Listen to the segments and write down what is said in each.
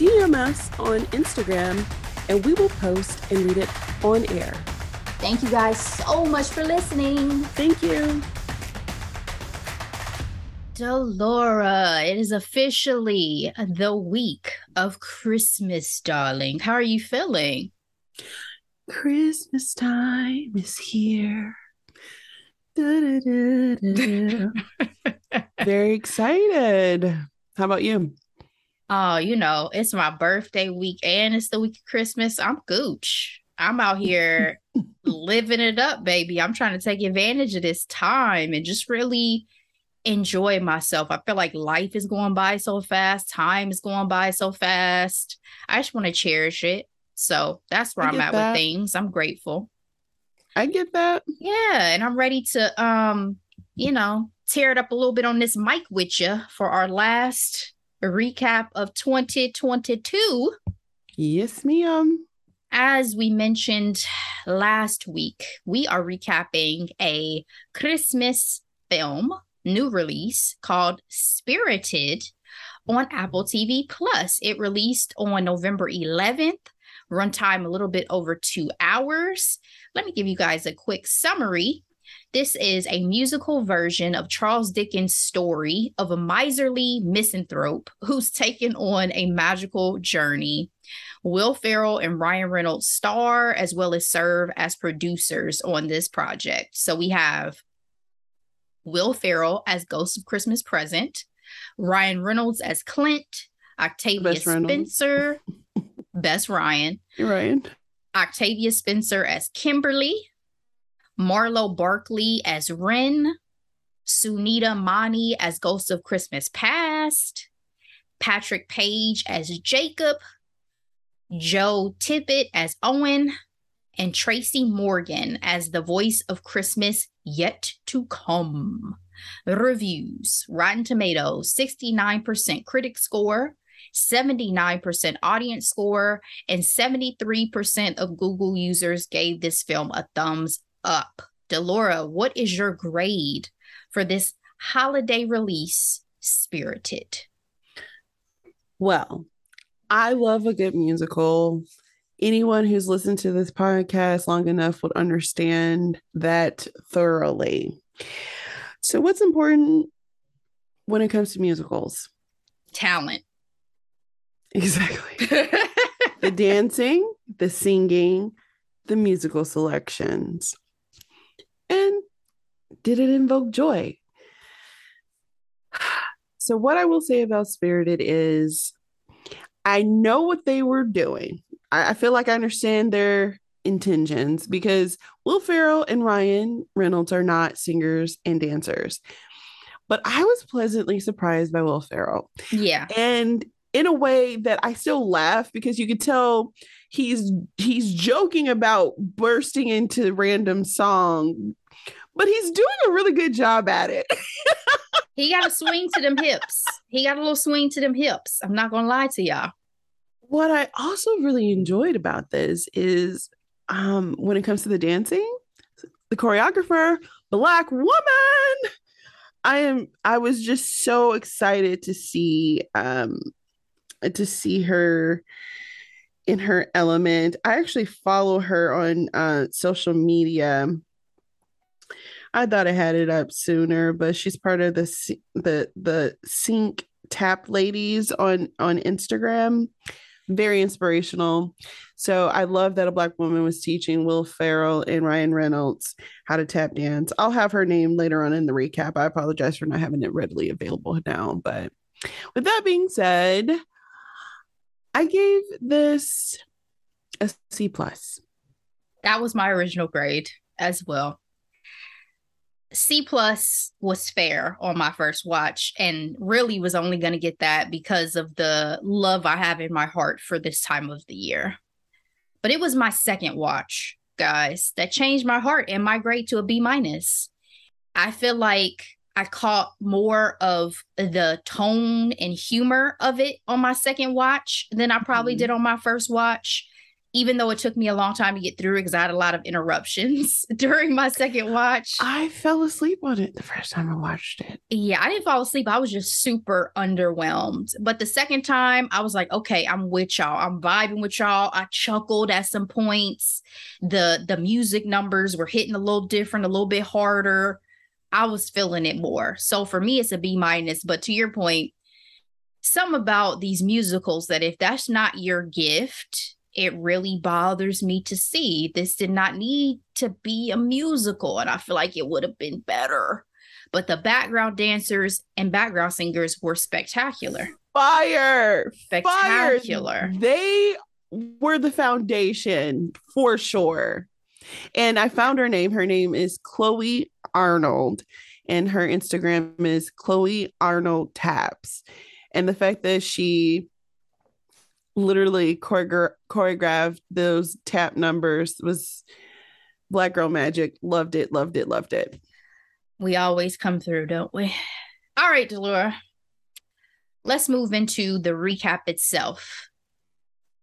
DM us on Instagram and we will post and read it on air. Thank you guys so much for listening. Thank you. Delora, it is officially the week of Christmas, darling. How are you feeling? Christmas time is here. Da, da, da, Very excited. How about you? Oh, you know, it's my birthday week and it's the week of Christmas. I'm gooch. I'm out here living it up, baby. I'm trying to take advantage of this time and just really enjoy myself. I feel like life is going by so fast, time is going by so fast. I just want to cherish it. So that's where I I'm at that. with things. I'm grateful. I get that. Yeah, and I'm ready to um, you know, tear it up a little bit on this mic with you for our last recap of 2022. Yes, ma'am. As we mentioned last week, we are recapping a Christmas film, new release called Spirited on Apple TV Plus. It released on November 11th, runtime a little bit over two hours. Let me give you guys a quick summary. This is a musical version of Charles Dickens' story of a miserly misanthrope who's taken on a magical journey. Will Ferrell and Ryan Reynolds star as well as serve as producers on this project. So we have Will Ferrell as Ghost of Christmas Present, Ryan Reynolds as Clint, Octavia Spencer, Best Ryan. Ryan. Octavia Spencer as Kimberly, Marlow Barkley as Wren, Sunita Mani as Ghost of Christmas Past, Patrick Page as Jacob, Joe Tippett as Owen, and Tracy Morgan as the voice of Christmas yet to come. Reviews Rotten Tomatoes, 69% critic score, 79% audience score, and 73% of Google users gave this film a thumbs up. Delora, what is your grade for this holiday release, Spirited? Well, I love a good musical. Anyone who's listened to this podcast long enough would understand that thoroughly. So, what's important when it comes to musicals? Talent. Exactly. the dancing, the singing, the musical selections. And did it invoke joy? So, what I will say about Spirited is I know what they were doing. I, I feel like I understand their intentions because Will Ferrell and Ryan Reynolds are not singers and dancers. But I was pleasantly surprised by Will Ferrell. Yeah. And in a way that I still laugh because you could tell he's he's joking about bursting into random song, but he's doing a really good job at it. he got a swing to them hips. He got a little swing to them hips. I'm not gonna lie to y'all. What I also really enjoyed about this is um when it comes to the dancing, the choreographer, black woman. I am I was just so excited to see um to see her in her element. I actually follow her on uh, social media. I thought I had it up sooner, but she's part of the the the sync tap ladies on on Instagram. Very inspirational. So I love that a black woman was teaching Will Ferrell and Ryan Reynolds how to tap dance. I'll have her name later on in the recap. I apologize for not having it readily available now, but with that being said, I gave this a C plus. That was my original grade as well. C plus was fair on my first watch and really was only going to get that because of the love I have in my heart for this time of the year. But it was my second watch, guys, that changed my heart and my grade to a B minus. I feel like I caught more of the tone and humor of it on my second watch than I probably mm-hmm. did on my first watch even though it took me a long time to get through because I had a lot of interruptions during my second watch. I fell asleep on it the first time I watched it. Yeah, I didn't fall asleep. I was just super underwhelmed. But the second time, I was like, okay, I'm with y'all. I'm vibing with y'all. I chuckled at some points. The the music numbers were hitting a little different, a little bit harder. I was feeling it more. So for me, it's a B minus. But to your point, some about these musicals that if that's not your gift, it really bothers me to see. This did not need to be a musical and i feel like it would have been better. But the background dancers and background singers were spectacular. Fire! Spectacular. Fire. they were the foundation for sure. And i found her name. Her name is chloe arnold and her instagram is chloe arnold taps. And the fact that she literally choreogra- choreographed those tap numbers. Was black girl magic. Loved it loved it loved it. We always come through don't we? All right delora. Let's move into the recap itself.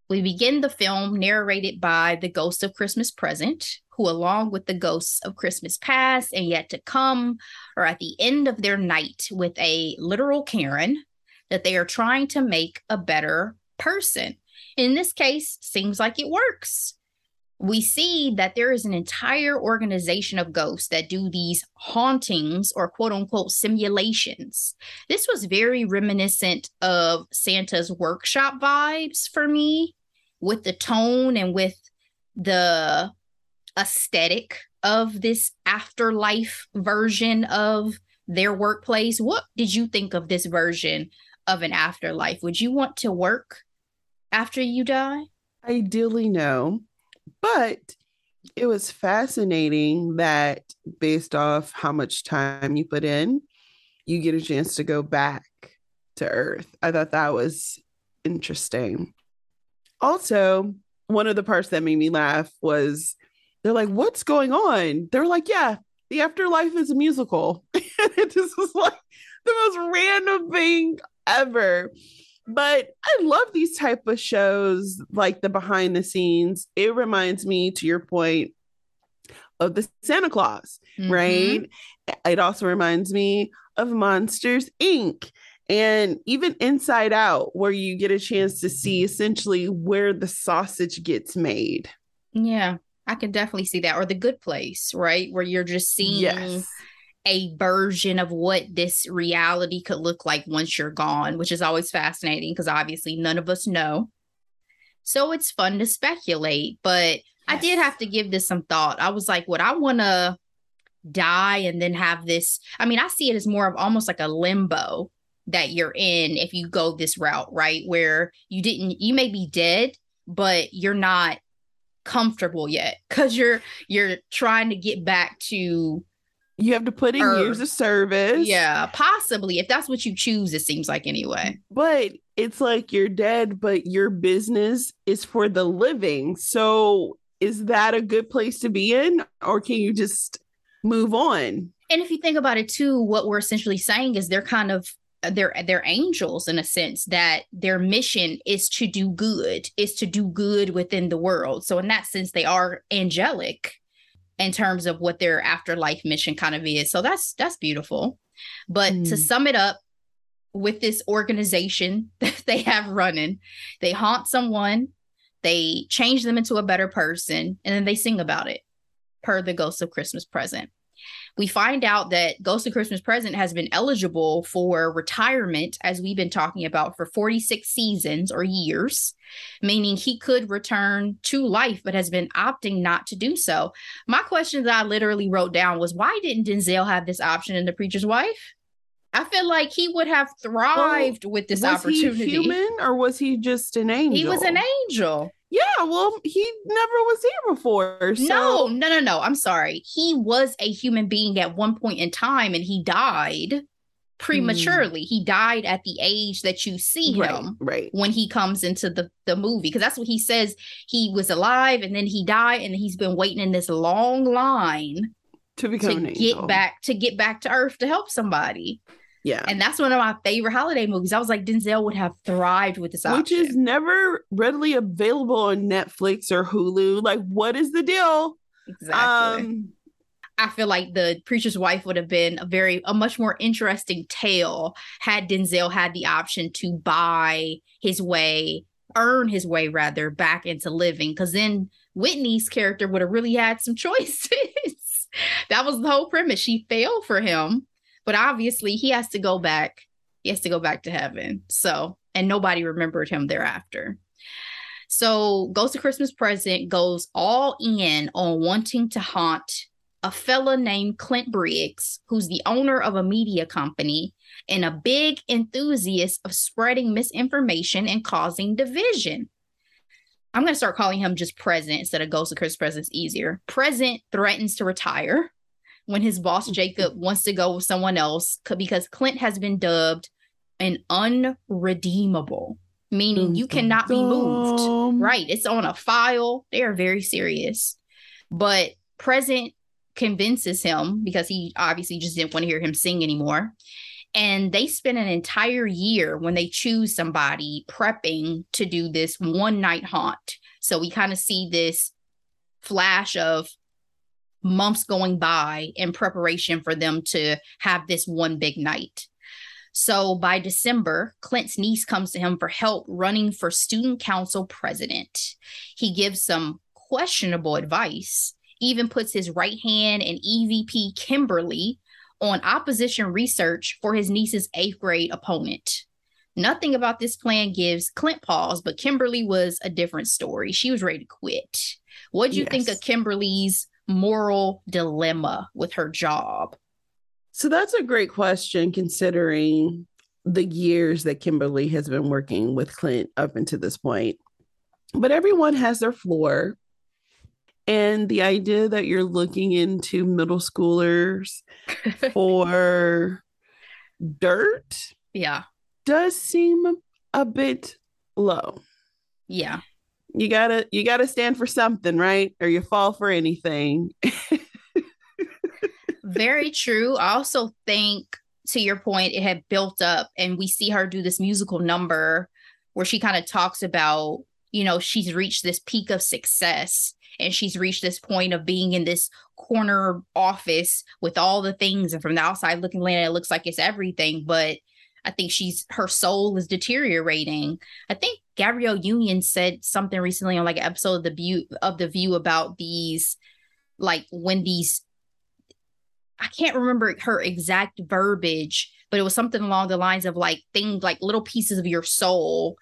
We begin the film narrated by the ghost of christmas present who along with the ghosts of christmas past and yet to come are at the end of their night with a literal karen that they are trying to make a better person. In this case, seems like it works. We see that there is an entire organization of ghosts that do these hauntings or quote unquote simulations. This was very reminiscent of Santa's workshop vibes for me, with the tone and with the aesthetic of this afterlife version of their workplace. What did you think of this version of an afterlife? Would you want to work after you die? Ideally, no. But it was fascinating that based off how much time you put in, you get a chance to go back to Earth. I thought that was interesting. Also, one of the parts that made me laugh was they're like, What's going on? They're like, Yeah, the afterlife is a musical. it just was like the most random thing ever but I love these type of shows like the behind the scenes. It reminds me to your point of the Santa Claus, mm-hmm. right? It also reminds me of Monsters Inc. and even Inside Out where you get a chance to see essentially where the sausage gets made. Yeah. I can definitely see that or the good place, right? Where you're just seeing yes a version of what this reality could look like once you're gone, which is always fascinating because obviously none of us know. So it's fun to speculate, but yes. I did have to give this some thought. I was like, would I want to die and then have this? I mean, I see it as more of almost like a limbo that you're in if you go this route, right? Where you didn't, you may be dead, but you're not comfortable yet because you're you're trying to get back to you have to put in or, years of service. Yeah, possibly. If that's what you choose, it seems like anyway. But it's like you're dead, but your business is for the living. So is that a good place to be in? Or can you just move on? And if you think about it too, what we're essentially saying is they're kind of they're they're angels in a sense that their mission is to do good, is to do good within the world. So in that sense, they are angelic in terms of what their afterlife mission kind of is. So that's that's beautiful. But mm. to sum it up with this organization that they have running, they haunt someone, they change them into a better person, and then they sing about it per the Ghost of Christmas Present we find out that Ghost of Christmas Present has been eligible for retirement, as we've been talking about, for 46 seasons or years, meaning he could return to life, but has been opting not to do so. My question that I literally wrote down was why didn't Denzel have this option in The Preacher's Wife? I feel like he would have thrived well, with this was opportunity. He human or was he just an angel? He was an angel. Yeah, well, he never was here before. So. No, no, no, no. I'm sorry. He was a human being at one point in time and he died. prematurely. He died at the age that you see him right. when he comes into the, the movie. Because that's what he says. He was alive and then he died, and he's been waiting in this long line To become to get angel. back to get back to Earth to help somebody. Yeah. And that's one of my favorite holiday movies. I was like, Denzel would have thrived with this option. Which is never readily available on Netflix or Hulu. Like, what is the deal? exactly. Um, I feel like the preacher's wife would have been a very a much more interesting tale had Denzel had the option to buy his way, earn his way rather back into living. Because then Whitney's character would have really had some choices. that was the whole premise. She failed for him, but obviously he has to go back. He has to go back to heaven. So, and nobody remembered him thereafter. So, Ghost of Christmas Present goes all in on wanting to haunt a fella named Clint Briggs, who's the owner of a media company and a big enthusiast of spreading misinformation and causing division. I'm going to start calling him just Present instead of Ghost of Christmas Present. It's easier. Present threatens to retire when his boss Jacob wants to go with someone else because Clint has been dubbed an unredeemable, meaning you cannot be moved. Right. It's on a file. They are very serious. But Present convinces him because he obviously just didn't want to hear him sing anymore. And they spend an entire year when they choose somebody prepping to do this one night haunt. So we kind of see this flash of months going by in preparation for them to have this one big night. So by December, Clint's niece comes to him for help running for student council president. He gives some questionable advice, even puts his right hand and EVP Kimberly on opposition research for his niece's eighth grade opponent. Nothing about this plan gives Clint pause, but Kimberly was a different story. She was ready to quit. What do you think of Kimberly's moral dilemma with her job? So that's a great question considering the years that Kimberly has been working with Clint up until this point. But everyone has their floor. And the idea that you're looking into middle schoolers for dirt Yeah. does seem a bit low. Yeah. You gotta you gotta stand for something, right? Or you fall for anything. Very true. I also think, to your point, it had built up, and we see her do this musical number where she kind of talks about, you know, she's reached this peak of success and she's reached this point of being in this corner office with all the things. And from the outside looking in, it looks like it's everything. But I think she's her soul is deteriorating. I think Gabrielle Union said something recently on like an episode of the view of the view about these like when these I can't remember her exact verbiage, but it was something along the lines of like things like little pieces of your soul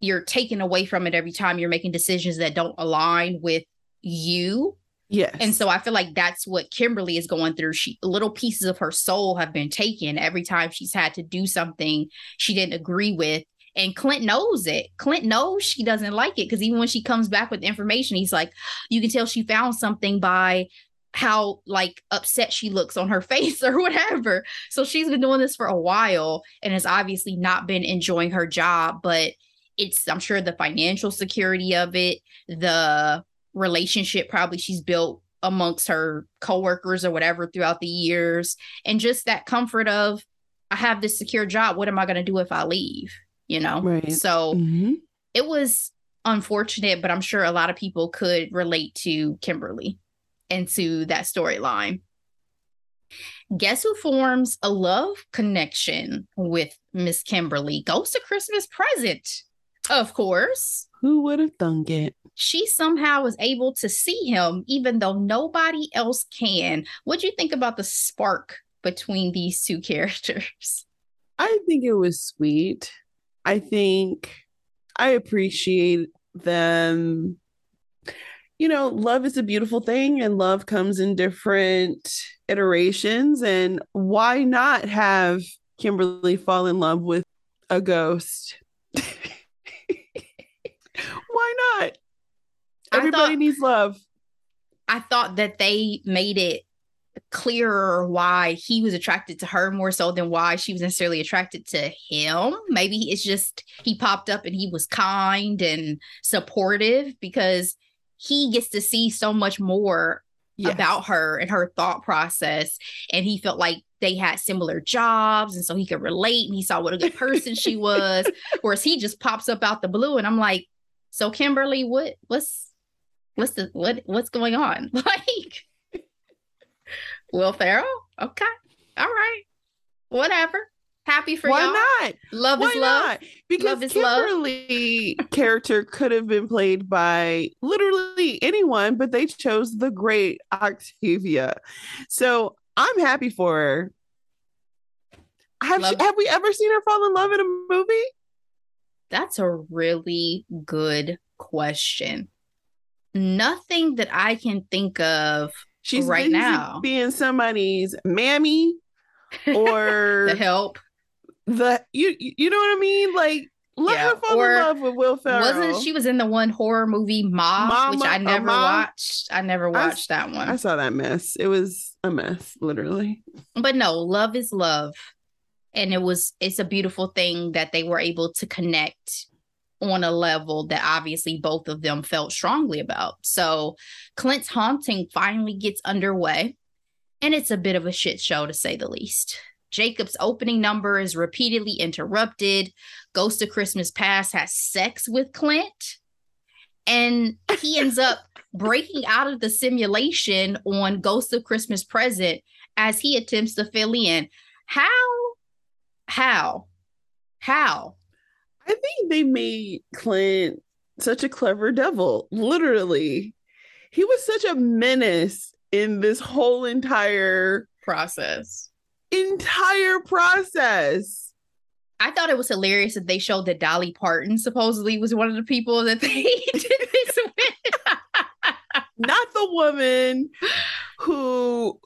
you're taken away from it every time you're making decisions that don't align with you. Yes. And so I feel like that's what Kimberly is going through. She little pieces of her soul have been taken every time she's had to do something she didn't agree with. And Clint knows it. Clint knows she doesn't like it because even when she comes back with information, he's like, you can tell she found something by how like upset she looks on her face or whatever. So she's been doing this for a while and has obviously not been enjoying her job, but it's I'm sure the financial security of it, the relationship probably she's built amongst her coworkers or whatever throughout the years and just that comfort of I have this secure job, what am I going to do if I leave, you know? Right. So Mhm. it was unfortunate, but I'm sure a lot of people could relate to Kimberly and to that storyline. Guess who forms a love connection with Miss Kimberly? Ghost of Christmas present, of course. Who would have thunk it? She somehow was able to see him, even though nobody else can. What do you think about the spark between these two characters? I think it was sweet. I think I appreciate them. You know, love is a beautiful thing and love comes in different iterations. And why not have Kimberly fall in love with a ghost? why not? I Everybody thought- needs love. I thought that they made it clearer why he was attracted to her more so than why she was necessarily attracted to him. Maybe it's just he popped up and he was kind and supportive because he gets to see so much more yes. about her and her thought process. And he felt like they had similar jobs and so he could relate and he saw what a good person she was. Whereas he just pops up out the blue and I'm like, so Kimberly, what what's what's the what what's going on? Like Will Ferrell? Okay. All right. Whatever. Happy for Why y'all. not? Love Why is love. not? Because Love is love. Kimberly character could have been played by literally anyone, but they chose the great Octavia. So I'm happy for her. Have she, have we ever seen her fall in love in a movie? That's a really good question. Nothing that I can think of She's Right busy now. being somebody's mammy or to help. the you you know what I mean? Like let Yeah, her fall or in love with Will Ferrell. Wasn't she was in the one horror movie Ma, which I never watched. I never I- watched that one. I saw that mess. It was a mess, literally. but no, love is love. And it was it's a beautiful thing that they were able to connect on a level that obviously both of them felt strongly about. So Clint's haunting finally gets underway, and it's a bit of a shit show to say the least. Jacob's opening number is repeatedly interrupted. Ghost of Christmas Past has sex with Clint, and he ends up breaking out of the simulation on Ghost of Christmas Present as he attempts to fill in. How? How? How? I think they made Clint such a clever devil. Literally, he was such a menace in this whole entire Process. entire process. I thought it was hilarious that they showed that Dolly Parton supposedly was one of the people that they did this with. Not the woman who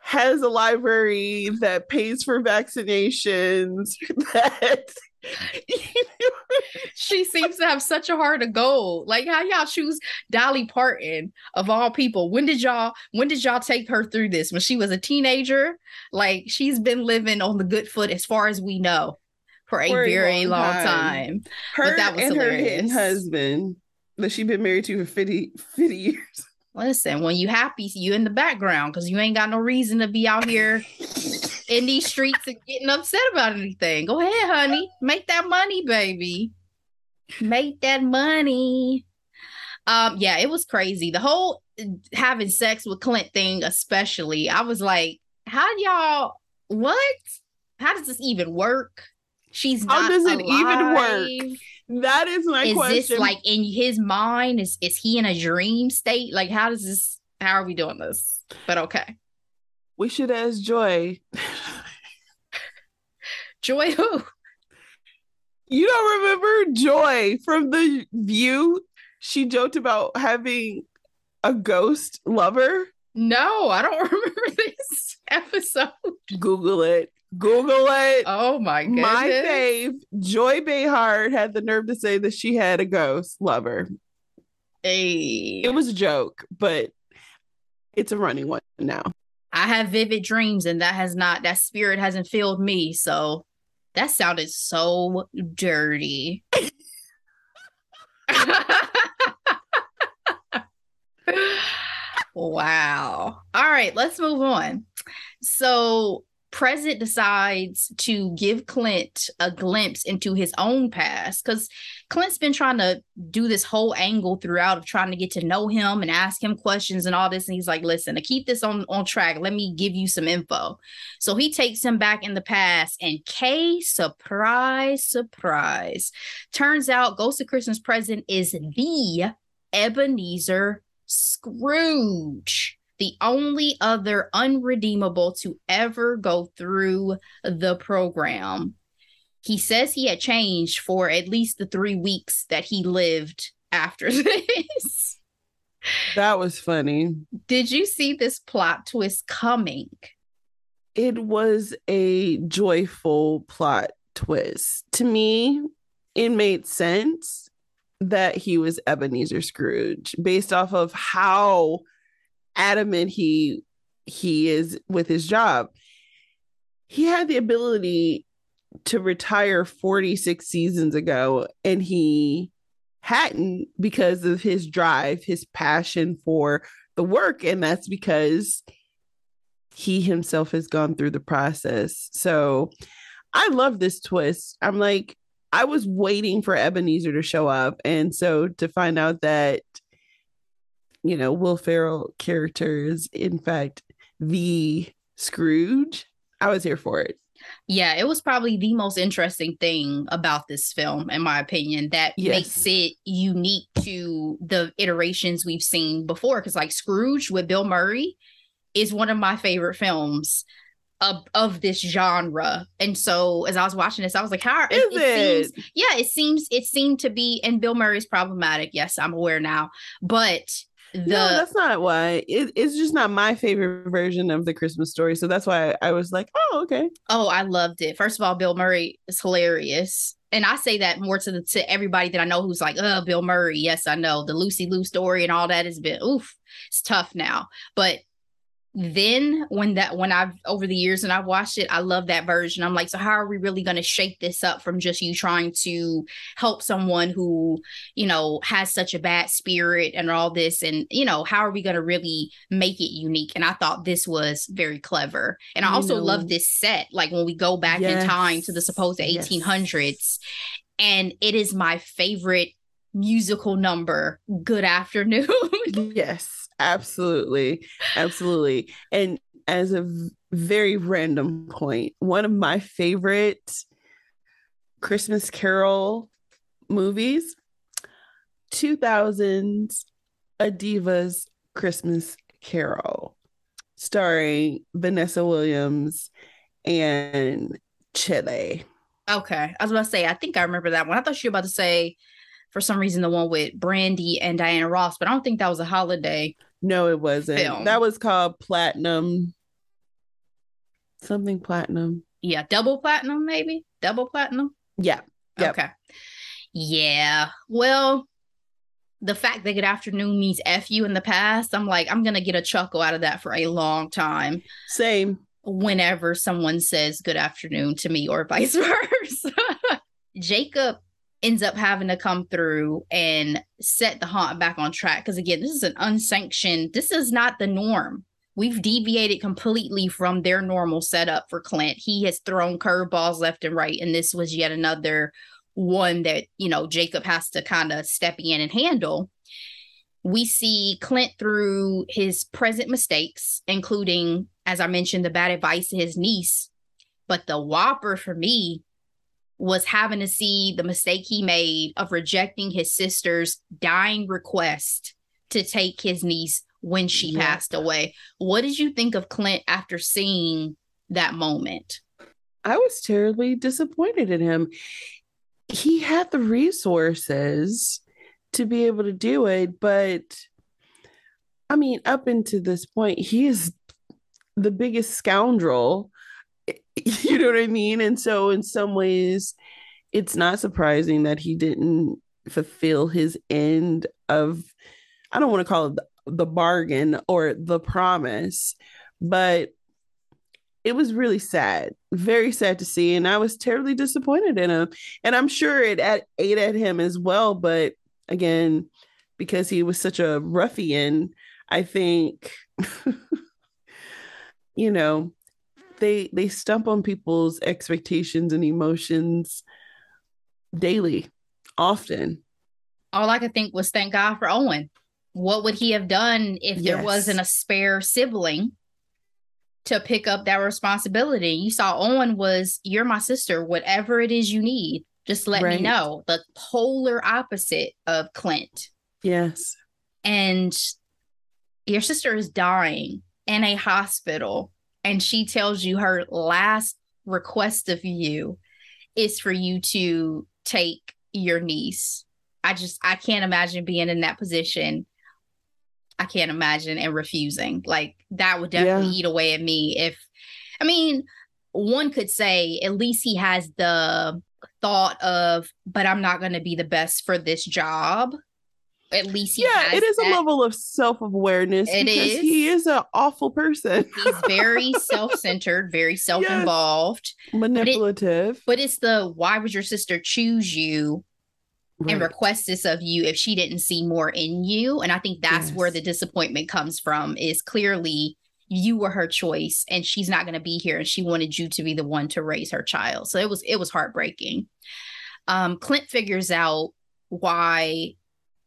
has a library that pays for vaccinations that she seems to have such a heart of gold. Like how y'all choose Dolly Parton of all people? When did y'all when did y'all take her through this? When she was a teenager? Like she's been living on the good foot as far as we know for a For a very long long time. time. her that was and her husband that she's been married to for 50, 50 years. Listen, when you happy, you in the background because you ain't got no reason to be out here in these streets and getting upset about anything. Go ahead, honey. Make that money, baby. Make that money. Um, yeah, it was crazy. The whole having sex with Clint thing, especially. I was like, how do y'all what? How does this even work? She's How does it even work? That is my Is question. this like in his mind? Is is he in a dream state? Like, how does this? How are we doing this? But okay, we should ask Joy. Joy, who? You don't remember Joy from the View? She joked about having a ghost lover. No, I don't remember this episode. Google it. Google it. Oh my goodness! My fave, Joy Behar had the nerve to say that she had a ghost lover. Hey, It was a joke, but it's a running one now. I have vivid dreams, and that has not that spirit hasn't filled me. So that sounded so dirty. wow. All right, let's move on. So Present decides to give Clint a glimpse into his own past because Clint's been trying to do this whole angle throughout of trying to get to know him and ask him questions and all this. And he's like, listen, to keep this on, on track, let me give you some info. So he takes him back in the past, and Kay, surprise, surprise, turns out Ghost of Christmas Present is the Ebenezer Scrooge the only other unredeemable to ever go through the program. He says he had changed for at least the three weeks that he lived after this. That was funny. Did you see this plot twist coming? It was a joyful plot twist. To me, it made sense that he was Ebenezer Scrooge based off of how adamant he he is with his job. He had the ability to retire 46 seasons ago and he hadn't because of his drive, his passion for the work. And that's because he himself has gone through the process. So I love this twist. I'm like, I was waiting for Ebenezer to show up. And so to find out that, you know, Will Ferrell character is in fact the Scrooge, I was here for it. Yeah, it was probably the most interesting thing about this film, in my opinion, that yes. makes it unique to the iterations we've seen before. Because, like Scrooge with Bill Murray is one of my favorite films of, of this genre. And so as I was watching this, I was like, how is it, it? Seems, yeah, it seems it seemed to be and Bill Murray's problematic. Yes, I'm aware now. But the no, that's not why. It, it's just not my favorite version of the Christmas story. So that's why I was like, oh, okay. Oh, I loved it. First of all, Bill Murray is hilarious. And I say that more to the to everybody that I know who's like, oh, Bill Murray. Yes, I know. The Lucy Liu story and all that has been oof, it's tough now. But then when that when I've over the years and I've watched it, I love that version. I'm like, so how are we really going to shake this up from just you trying to help someone who, you know, has such a bad spirit and all this and you know, how are we going to really make it unique? And I thought this was very clever. And I also know. love this set like when we go back yes. in time to the supposed 1800s yes. and it is my favorite musical number, Good Afternoon. yes Absolutely. Absolutely. And as a very random point, one of my favorite Christmas Carol movies, 2000s A Diva's Christmas Carol, starring Vanessa Williams and Chile. Okay. I was about to say, I think I remember that one. I thought you were about to say, for some reason, the one with Brandy and Diana Ross, but I don't think that was a holiday. No, it wasn't. Film. That was called Platinum. Something Platinum. Yeah, double platinum, maybe double platinum. Yeah. Yep. Okay. Yeah. Well, the fact that good afternoon means F you in the past, I'm like, I'm gonna get a chuckle out of that for a long time. Same. Whenever someone says good afternoon to me or vice versa. Jacob ends up having to come through and set the haunt back on track. Because again, this is an unsanctioned, this is not the norm. We've deviated completely from their normal setup for Clint. He has thrown curveballs left and right, and this was yet another one that, you know, Jacob has to kind of step in and handle. We see Clint through his present mistakes, including, as I mentioned, the bad advice to his niece. But the whopper for me was having to see the mistake he made of rejecting his sister's dying request to take his niece when she yeah. passed away. What did you think of Clint after seeing that moment? I was terribly disappointed in him. He had the resources to be able to do it, but I mean, up until this point, he is the biggest scoundrel you know what I mean? And so, in some ways, it's not surprising that he didn't fulfill his end of, I don't want to call it the bargain or the promise, but it was really sad, very sad to see. And I was terribly disappointed in him. And I'm sure it at, ate at him as well. But again, because he was such a ruffian, I think, you know, they they stump on people's expectations and emotions daily, often. All I could think was thank God for Owen. What would he have done if yes. there wasn't a spare sibling to pick up that responsibility? You saw Owen was, you're my sister, whatever it is you need, just let right. me know. The polar opposite of Clint. Yes. And your sister is dying in a hospital and she tells you her last request of you is for you to take your niece. I just I can't imagine being in that position. I can't imagine and refusing. Like that would definitely yeah. eat away at me if I mean, one could say at least he has the thought of but I'm not going to be the best for this job. At least he yeah, has it is that. a level of self awareness It because is. he is an awful person, He's very self centered, very self involved. manipulative, But it's the why would your sister choose you and request this of you if she didn't see more in you? And I think that's where the disappointment comes from is clearly you were her choice and she's not going to be here and she wanted you to be the one to raise her child. So it was it was heartbreaking. Um Clint figures out why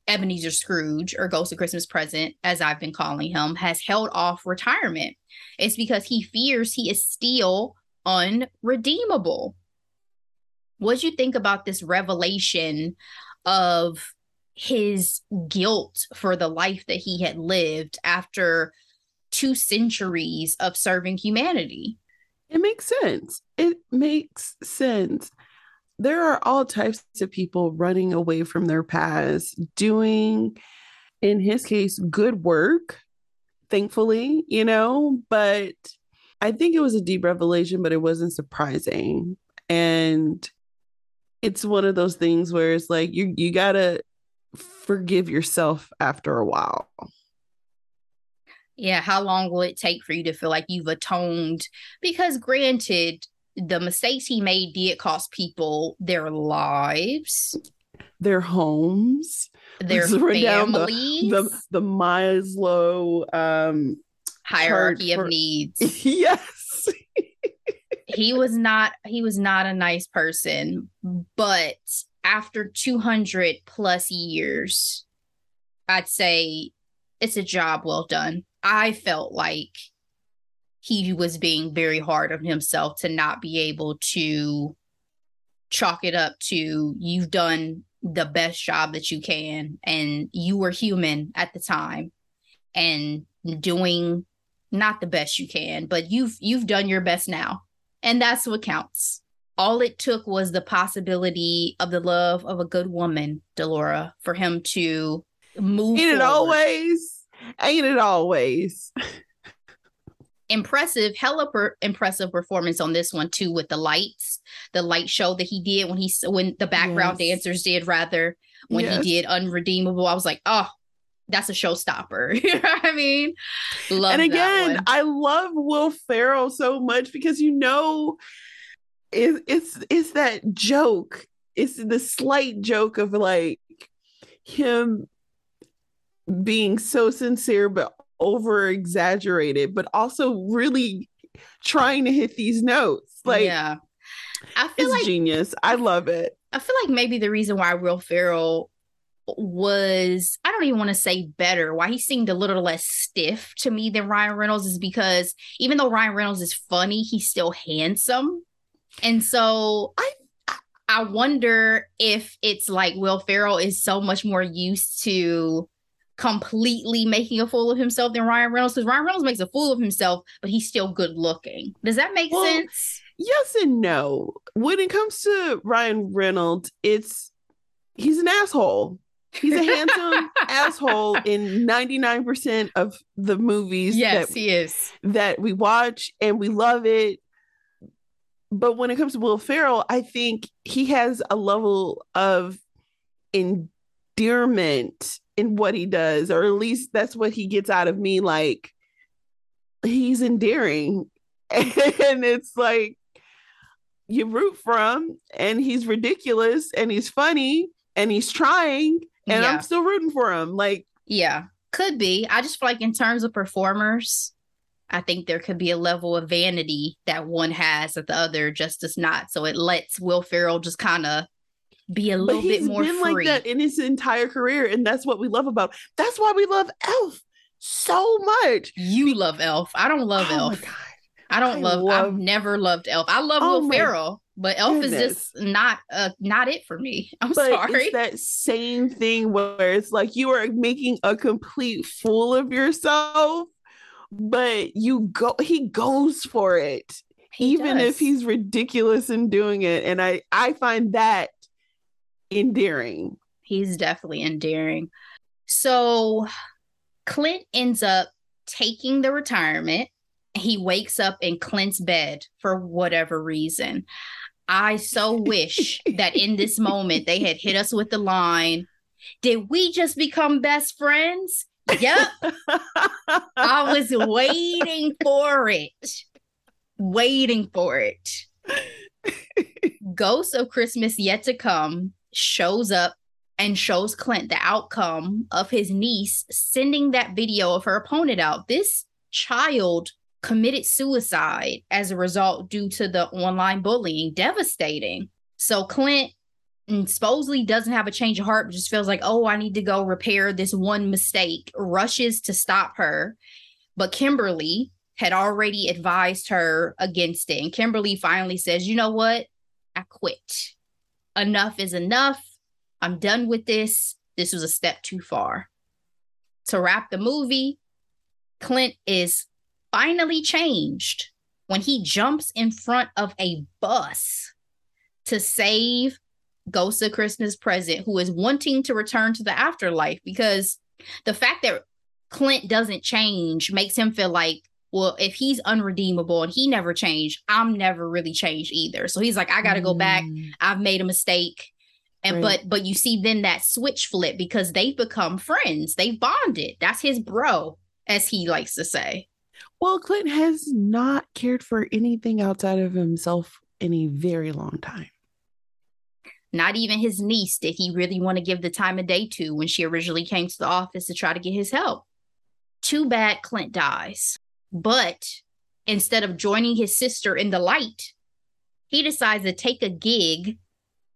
Ebenezer Scrooge or Ghost of Christmas Present as I've been calling him has held off retirement. It's because he fears he is still unredeemable. What do you think about this revelation of his guilt for the life that he had lived after two centuries of serving humanity? It makes sense. It makes sense. There are all types of people running away from their past, doing, in his case, good work, thankfully, you know, but I think it was a deep revelation, but it wasn't surprising. And it's one of those things where it's like you you gotta forgive yourself after a while. Yeah, how long will it take for you to feel like you've atoned? Because granted, the mistakes he made did cost people their lives, Their homes, their down the- families, the the Maslow um hierarchy chart of needs. yes. he was not he was not a nice person, but after 200 plus years, I'd say it's a job well done. I felt like he was being very hard on himself to not be able to chalk it up to you've done the best job that you can and you were human at the time and doing not the best you can but you've you've done your best now and that's what counts all it took was the possibility of the love of a good woman delora for him to move Ain't it always? Ain't it always? impressive, hella per- impressive performance on this one too with the lights, the light show that he did when he when the background Yes. dancers did rather when Yes. he did Unredeemable. I was like, oh, that's a showstopper. you know what I mean? Love and again. I love Will Ferrell so much because you know it, it's it's that joke. It's the slight joke of like him being so sincere but over exaggerated, but also really trying to hit these notes. Like yeah, I feel it's like genius. I love it. I feel like maybe the reason why Will Ferrell was I don't even want to say better, why he seemed a little less stiff to me than Ryan Reynolds is because even though Ryan Reynolds is funny, he's still handsome. And so I- I wonder if it's like Will Ferrell is so much more used to completely making a fool of himself than Ryan Reynolds because Ryan Reynolds makes a fool of himself, but he's still good looking. Does that make Well, sense? Yes and no. When it comes to Ryan Reynolds, it's he's an asshole. He's a handsome asshole in 99% of the movies Yes, that, he is. that we watch and we love it. But when it comes to Will Ferrell, I think he has a level of endearment in what he does, or at least that's what he gets out of me. Like he's endearing. And it's like you root for him, and he's ridiculous, and he's funny, and he's trying, and Yeah. I'm still rooting for him. Like, Yeah, could be. I just feel like in terms of performers, I think there could be a level of vanity that one has that the other just does not. So it lets Will Ferrell just kind of be a little bit more been free. like that in his entire career, and that's what we love about. That's why we love Elf so much. you love Elf. I don't love Oh Elf. God. I don't I love, love- I've never loved Elf. I love Oh Will Ferrell, but Elf is just not uh not it for me. I'm But sorry. it's that same thing where it's like you are making a complete fool of yourself, but you go he goes for it. He even does. if he's ridiculous in doing it. And I I find that endearing. He's definitely endearing. So Clint ends up taking the retirement. He wakes up in Clint's bed for whatever reason. I so wish that in this moment they had hit us with the line Did we just become best friends? Yep. I was waiting for it. Waiting for it. Ghost of Christmas Yet to Come shows up and shows Clint the outcome of his niece sending that video of her opponent out. This child committed suicide as a result due to the online bullying. Devastating. So Clint supposedly doesn't have a change of heart, but just feels like, oh, I need to go repair this one mistake, rushes to stop her. But Kimberly had already advised her against it. And Kimberly finally says, you know what? I quit. Enough is enough. I'm done with this. This was a step too far. To wrap the movie, Clint is finally changed when he jumps in front of a bus to save Ghost of Christmas Present, who is wanting to return to the afterlife because the fact that Clint doesn't change makes him feel like, well, if he's unredeemable and he never changed, I'm never really changed either. So he's like, I got to go back. Mm. I've made a mistake and Right. but but you see then that switch flip because they've become friends they've bonded that's his bro as he likes to say Well, Clint has not cared for anything outside of himself in a very long time. not even his niece did he really want to give the time of day to when she originally came to the office to try to get his help too bad clint dies but instead of joining his sister in the light he decides to take a gig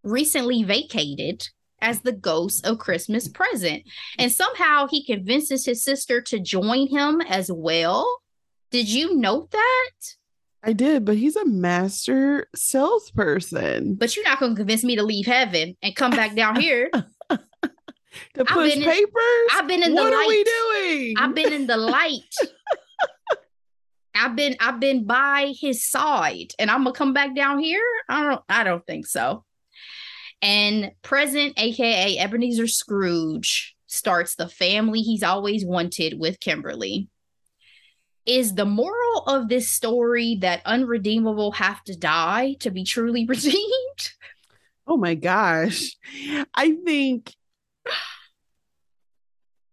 recently vacated as the ghost of Christmas present. And somehow he convinces his sister to join him as well. Did you note that? I did, but he's a master salesperson But you're not going to convince me to leave heaven and come back down here. to push in- papers. I've been in the light. what are we doing? I've been in the light. I've been I've been by his side and I'm gonna come back down here. I don't I don't think so. And present, aka Ebenezer Scrooge, starts the family he's always wanted with Kimberly. Is the moral of this story that unredeemable have to die to be truly redeemed? Oh my gosh. I think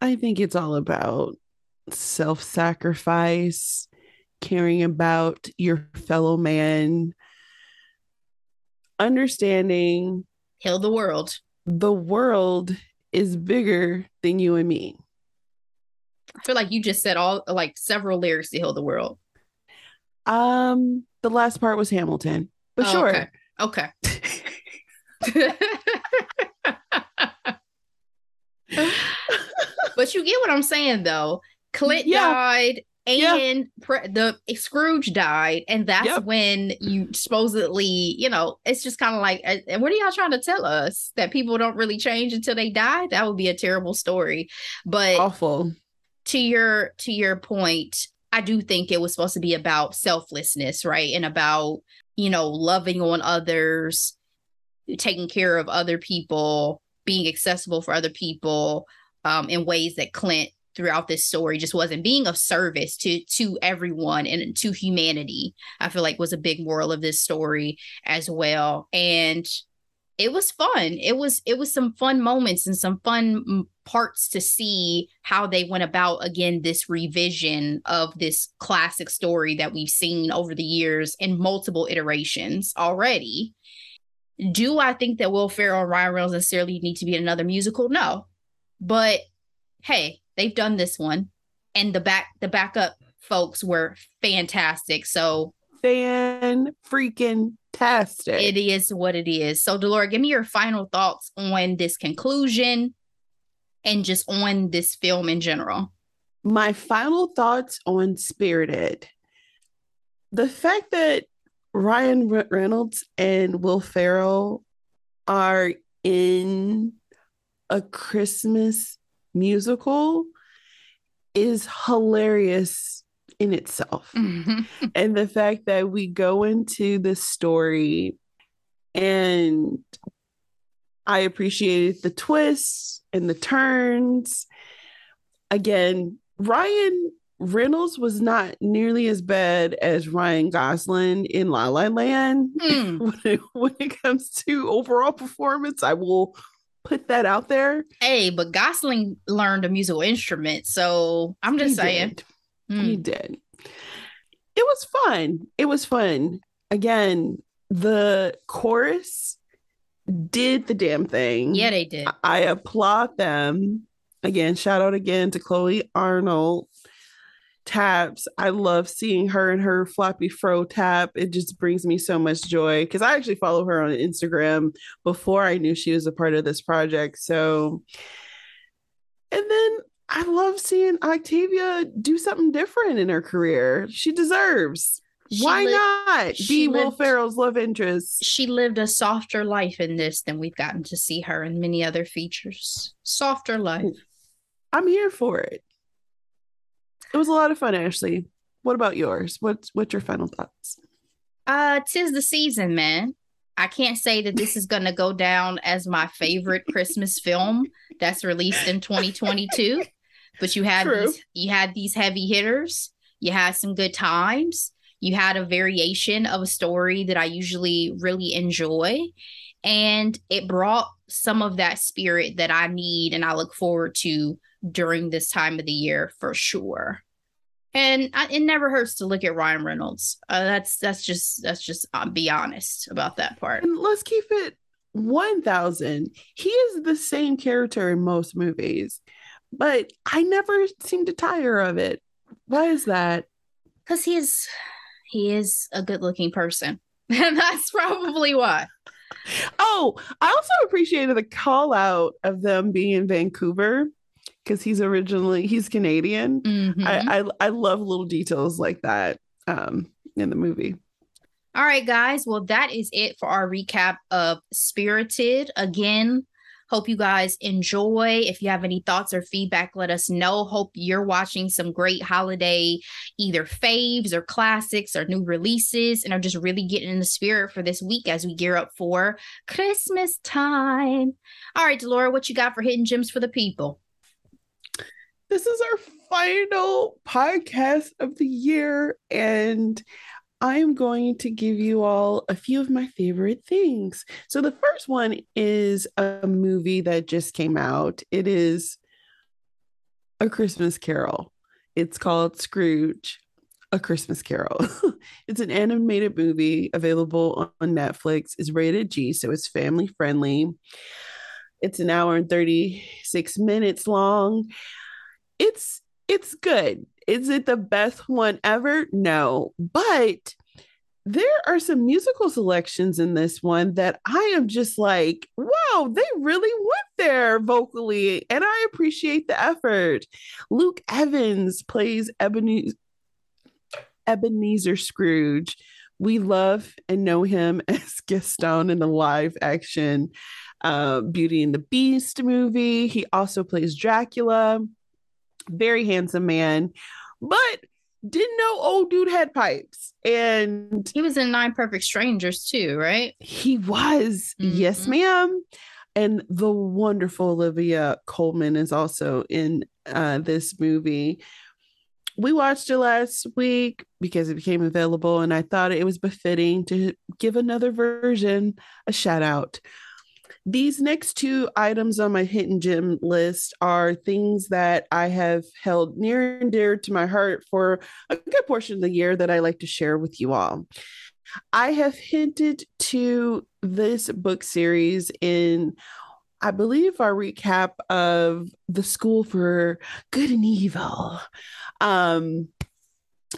I think it's all about self-sacrifice, caring about your fellow man, understanding Heal the world. the world is bigger than you and me. I feel like you just said all like several lyrics to heal the world. Um the last part was Hamilton. But Oh, sure. Okay. Okay. but you get what I'm saying, though. Clint Yeah. died, Yeah. and pre- the Scrooge died, and that's when you supposedly, you know, it's just kind of like, uh, and what are y'all trying to tell us that people don't really change until they die? That would be a terrible story. But Awful. to your to your point i do think it was supposed to be about selflessness right and about you know loving on others taking care of other people being accessible for other people um, in ways that clint throughout this story just wasn't being of service to to everyone and to humanity i feel like was a big moral of this story as well. And it was fun. It was it was some fun moments and some fun mm, parts to see how they went about again this revision of this classic story that we've seen over the years in multiple iterations already. Do i think that will ferrell and ryan reynolds necessarily need to be in another musical? No. But hey they've done this one and the back the backup folks were fantastic so Fan freaking tastic. it is what it is. So, Delora, give me your final thoughts on this conclusion and just on this film in general. my final thoughts on Spirited. The fact that Ryan Re- Reynolds and Will Ferrell are in a Christmas musical is hilarious in itself. Mm-hmm. and the fact that we go into this story and I appreciated the twists and the turns. Again, Ryan Reynolds was not nearly as bad as Ryan Gosling in La La Land. When hmm. it, when it comes to overall performance, I will put that out there. Hey, but Gosling learned a musical instrument, so I'm just He saying. did. Mm. He did. It was fun. It was fun. Again, the chorus did the damn thing. Yeah, they did. I applaud them. Again, shout out again to Chloe Arnold. Taps. I love seeing her and her floppy fro tap. It just brings me so much joy because I actually follow her on Instagram before I knew she was a part of this project. So, and then I love seeing Octavia do something different in her career. She deserves. She Why not be Will lived- Ferrell's love interest? She lived a softer life in this than we've gotten to see her in many other features. Softer life. I'm here for it. It was a lot of fun, Ashley. What about yours? What's what's your final thoughts? Uh, tis the season, man. I can't say that this is gonna go down as my favorite Christmas film that's released in 2022. But you had True. these, you had these heavy hitters. You had some good times. You had a variation of a story that I usually really enjoy, and it brought some of that spirit that I need and I look forward to during this time of the year for sure. And I, it never hurts to look at Ryan Reynolds. Uh, that's that's just that's just uh, be honest about that part. And let's keep it 1000. He is the same character in most movies, but I never seem to tire of it. Why is that? Because he is he is a good looking person, and that's probably why. Oh, I also appreciated the call out of them being in Vancouver because he's originally he's Canadian. Mhm. I, I I love little details like that um in the movie. All right, guys. Well, that is it for our recap of Spirited. Again, hope you guys enjoy. If you have any thoughts or feedback, let us know. Hope you're watching some great holiday, either faves or classics or new releases, and are just really getting in the spirit for this week as we gear up for Christmas time. All right, Delora, what you got for hidden gems for the people? This is our final podcast of the year and i'm going to give you all a few of my favorite things. So the first one is a movie that just came out. It is a christmas carol. It's called scrooge a christmas carol. It's an animated movie available on netflix. It's rated g so it's family friendly. It's an hour and 36 minutes long it's it's good. Is it the best one ever? No, but there are some musical selections in this one that I am just like, wow, they really went there vocally, and I appreciate the effort. Luke Evans plays Ebenezer, Ebenezer Scrooge. We love and know him as Gaston in the live action uh, Beauty and the Beast movie. He also plays Dracula very handsome man, but didn't know old dude had pipes. And He was in Nine Perfect Strangers too, right? he was, yes, Mhm. ma'am. And the wonderful Olivia Colman is also in uh, this movie. We watched it last week because it became available, and I thought it was befitting to give another version a shout out. These next two items on my hidden gem list are things that I have held near and dear to my heart for a good portion of the year that I like to share with you all. I have hinted to this book series in, I believe, our recap of The School for Good and Evil. Um,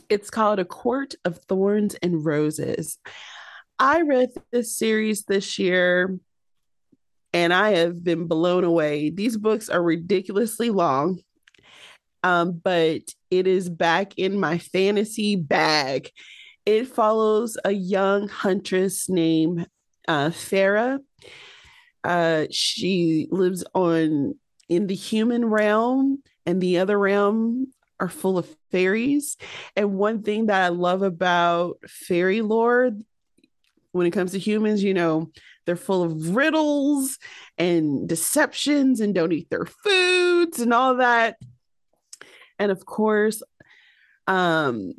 it's called A Court of Thorns and Roses. I read this series this year and I have been blown away. These books are ridiculously long, um, but it is back in my fantasy bag. It follows a young huntress named uh, Feyre. Uh, she lives on in the human realm, and the other realm are full of fairies. And one thing that I love about fairy lore, when it comes to humans, you know, they're full of riddles and deceptions and don't eat their foods and all that. And of course, um,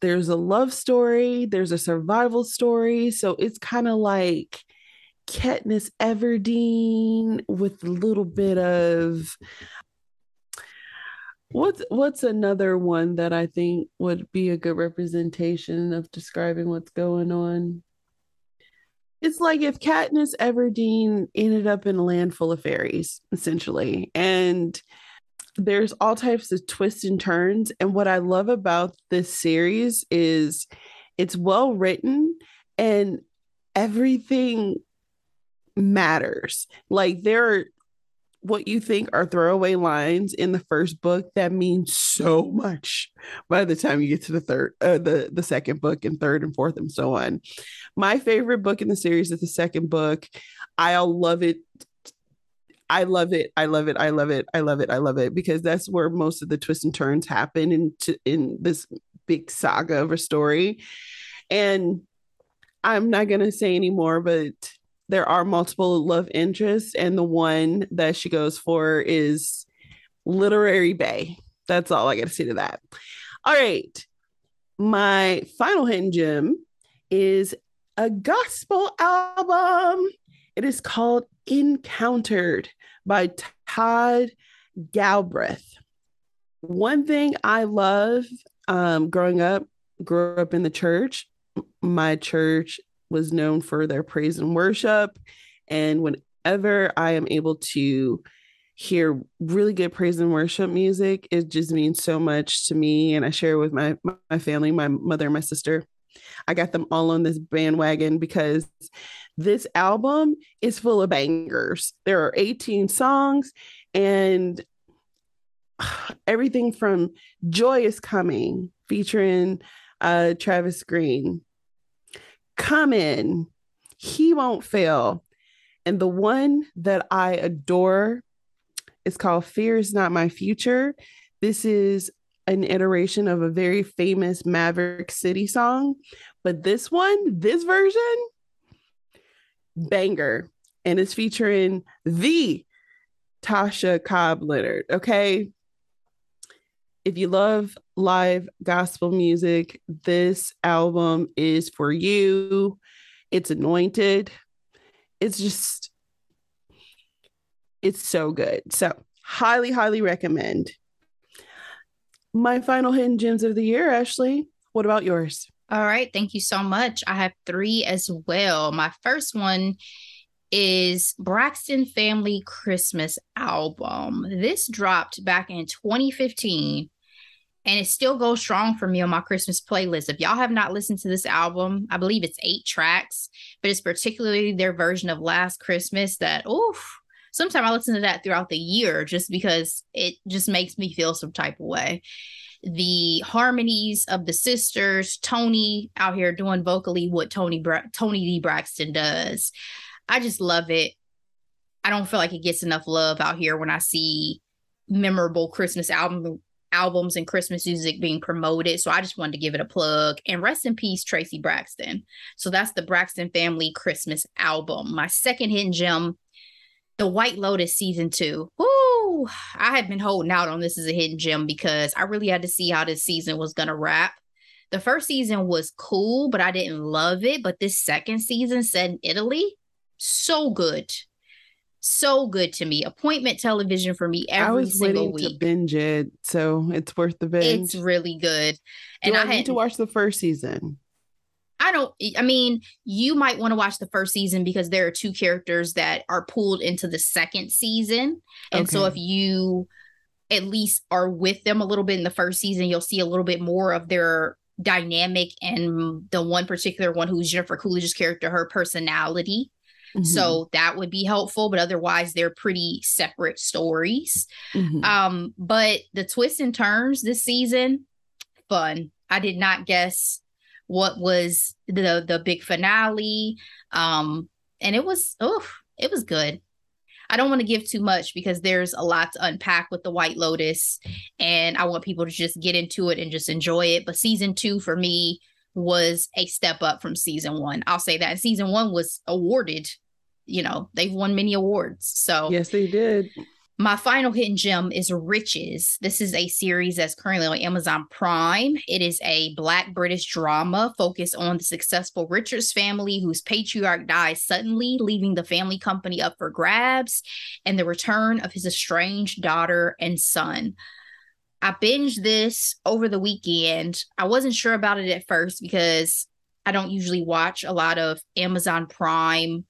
there's a love story, there's a survival story. So it's kind of like Katniss Everdeen with a little bit of what's what's another one that I think would be a good representation of describing what's going on. It's like if Katniss Everdeen ended up in a land full of fairies, essentially, and there's all types of twists and turns. And what I love about this series is it's well written and everything matters. Like there are what you think are throwaway lines in the first book that mean so much by the time you get to the third uh, the the second book and third and fourth and so on my favorite book in the series is the second book i'll love it I love it. I love it. I love it. I love it. I love it because that's where most of the twists and turns happen in in this big saga of a story. And I'm not gonna say anymore, but there are multiple love interests, and the one that she goes for is literary bay. That's all I got to say to that. All right. My final hidden gem is a gospel album. It is called Encountered by Todd Galberth. One thing I love um, growing up, grew up in the church. My church was known for their praise and worship. And whenever I am able to hear really good praise and worship music, it just means so much to me. And I share with my my family, my mother my sister. I got them all on this bandwagon because this album is full of bangers. There are 18 songs and everything from Joy is Coming featuring uh, Travis Greene come in. He won't fail. And the one that I adore is called Fear is Not My Future. This is an iteration of a very famous Maverick City song. But this one, this version, banger. And it's featuring the Tasha Cobbs Leonard. Okay if you love live gospel music, this album is for you. It's anointed. It's just, it's so good. So, highly, highly recommend. My final hidden gems of the year, Ashley. What about yours? All right. Thank you so much. I have three as well. My first one is Braxton Family Christmas album. This dropped back in 2015 and it still goes strong for me on my Christmas playlist. If y'all have not listened to this album, I believe it's eight tracks, but it's particularly their version of Last Christmas that, oof, sometimes I listen to that throughout the year just because it just makes me feel some type of way. The harmonies of the sisters, Toni out here doing vocally what Toni Bra- Toni D Braxton does. I just love it. I don't feel like it gets enough love out here when I see memorable Christmas album albums and Christmas music being promoted. So I just wanted to give it a plug. And rest in peace, Traci Braxton. So that's the Braxton Family Christmas album. My second hidden gem, The White Lotus season two. Woo! I had been holding out on this as a hidden gem because I really had to see how this season was going to wrap. The first season was cool, but I didn't love it. But this second season set in Italy, so good so good to me. Appointment television for me every I was single waiting week. to binge it, so it's worth the binge. It's really good. Do and I, I need to watch the first season. I don't I mean, you might want to watch the first season because there are two characters that are pulled into the second season. And okay. so if you at least are with them a little bit in the first season, you'll see a little bit more of their dynamic and the one particular one who's Jennifer Coolidge's character, her personality. Mm-hmm. So that would be helpful, but otherwise they're pretty separate stories. Mm-hmm. Um, but the twists and turns this season, fun. I did not guess what was the the big finale. Um, and it was oh, it was good. I don't want to give too much because there's a lot to unpack with the White Lotus, and I want people to just get into it and just enjoy it. But season two for me was a step up from season one. I'll say that season one was awarded you know they've won many awards so yes they did My final hidden gem is Riches. This is a series that's currently on Amazon Prime. It is a Black British drama focused on the successful Richards family whose patriarch dies suddenly, leaving the family company up for grabs, and the return of his estranged daughter and son. I binged this over the weekend. I wasn't sure about it at first because I don't usually watch a lot of Amazon Prime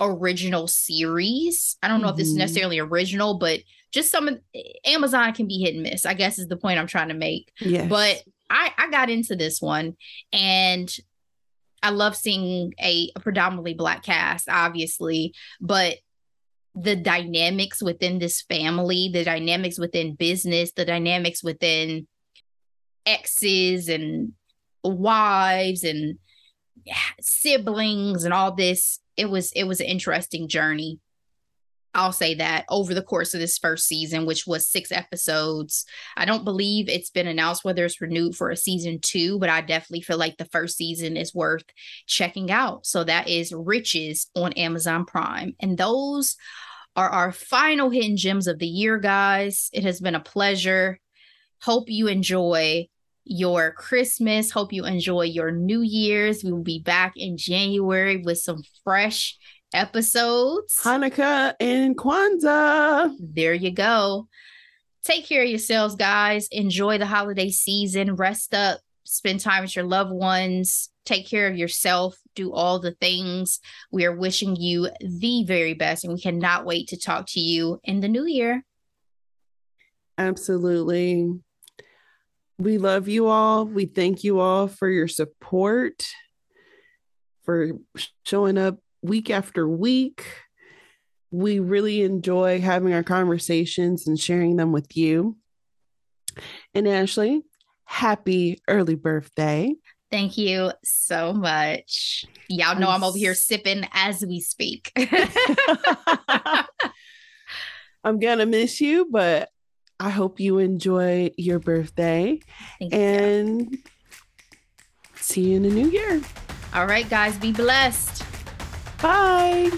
original series. I don't know mm-hmm. if this is mm-hmm. necessarily original, but just some of Amazon can be hit and miss, I guess is the point I'm trying to make. Yes. But I, I got into this one and I love seeing a, a predominantly black cast, obviously, but the dynamics within this family, the dynamics within business, the dynamics within exes and wives and siblings and all this it was it was an interesting journey I'll say that over the course of this first season, which was six episodes. I don't believe it's been announced whether it's renewed for a season two, but I definitely feel like the first season is worth checking out. So that is Riches on Amazon Prime. And those are our final hidden gems of the year, guys. It has been a pleasure. Hope you enjoy your Christmas. Hope you enjoy your New Year's. We will be back in January with some fresh episodes. Hanukkah and Kwanzaa. There you go. Take care of yourselves, guys. Enjoy the holiday season. Rest up. Spend time with your loved ones. Take care of yourself. Do all the things. We are wishing you the very best, and we cannot wait to talk to you in the new year. Absolutely. We love you all. We thank you all for your support, for showing up week after week. We really enjoy having our conversations and sharing them with you. And Ashley, happy early birthday. Thank you so much. Y'all know I'm, over here sipping as we speak. I'm going to miss you, but I hope you enjoy your birthday Thank and you. see you in the new year. All right, guys, be blessed. Bye.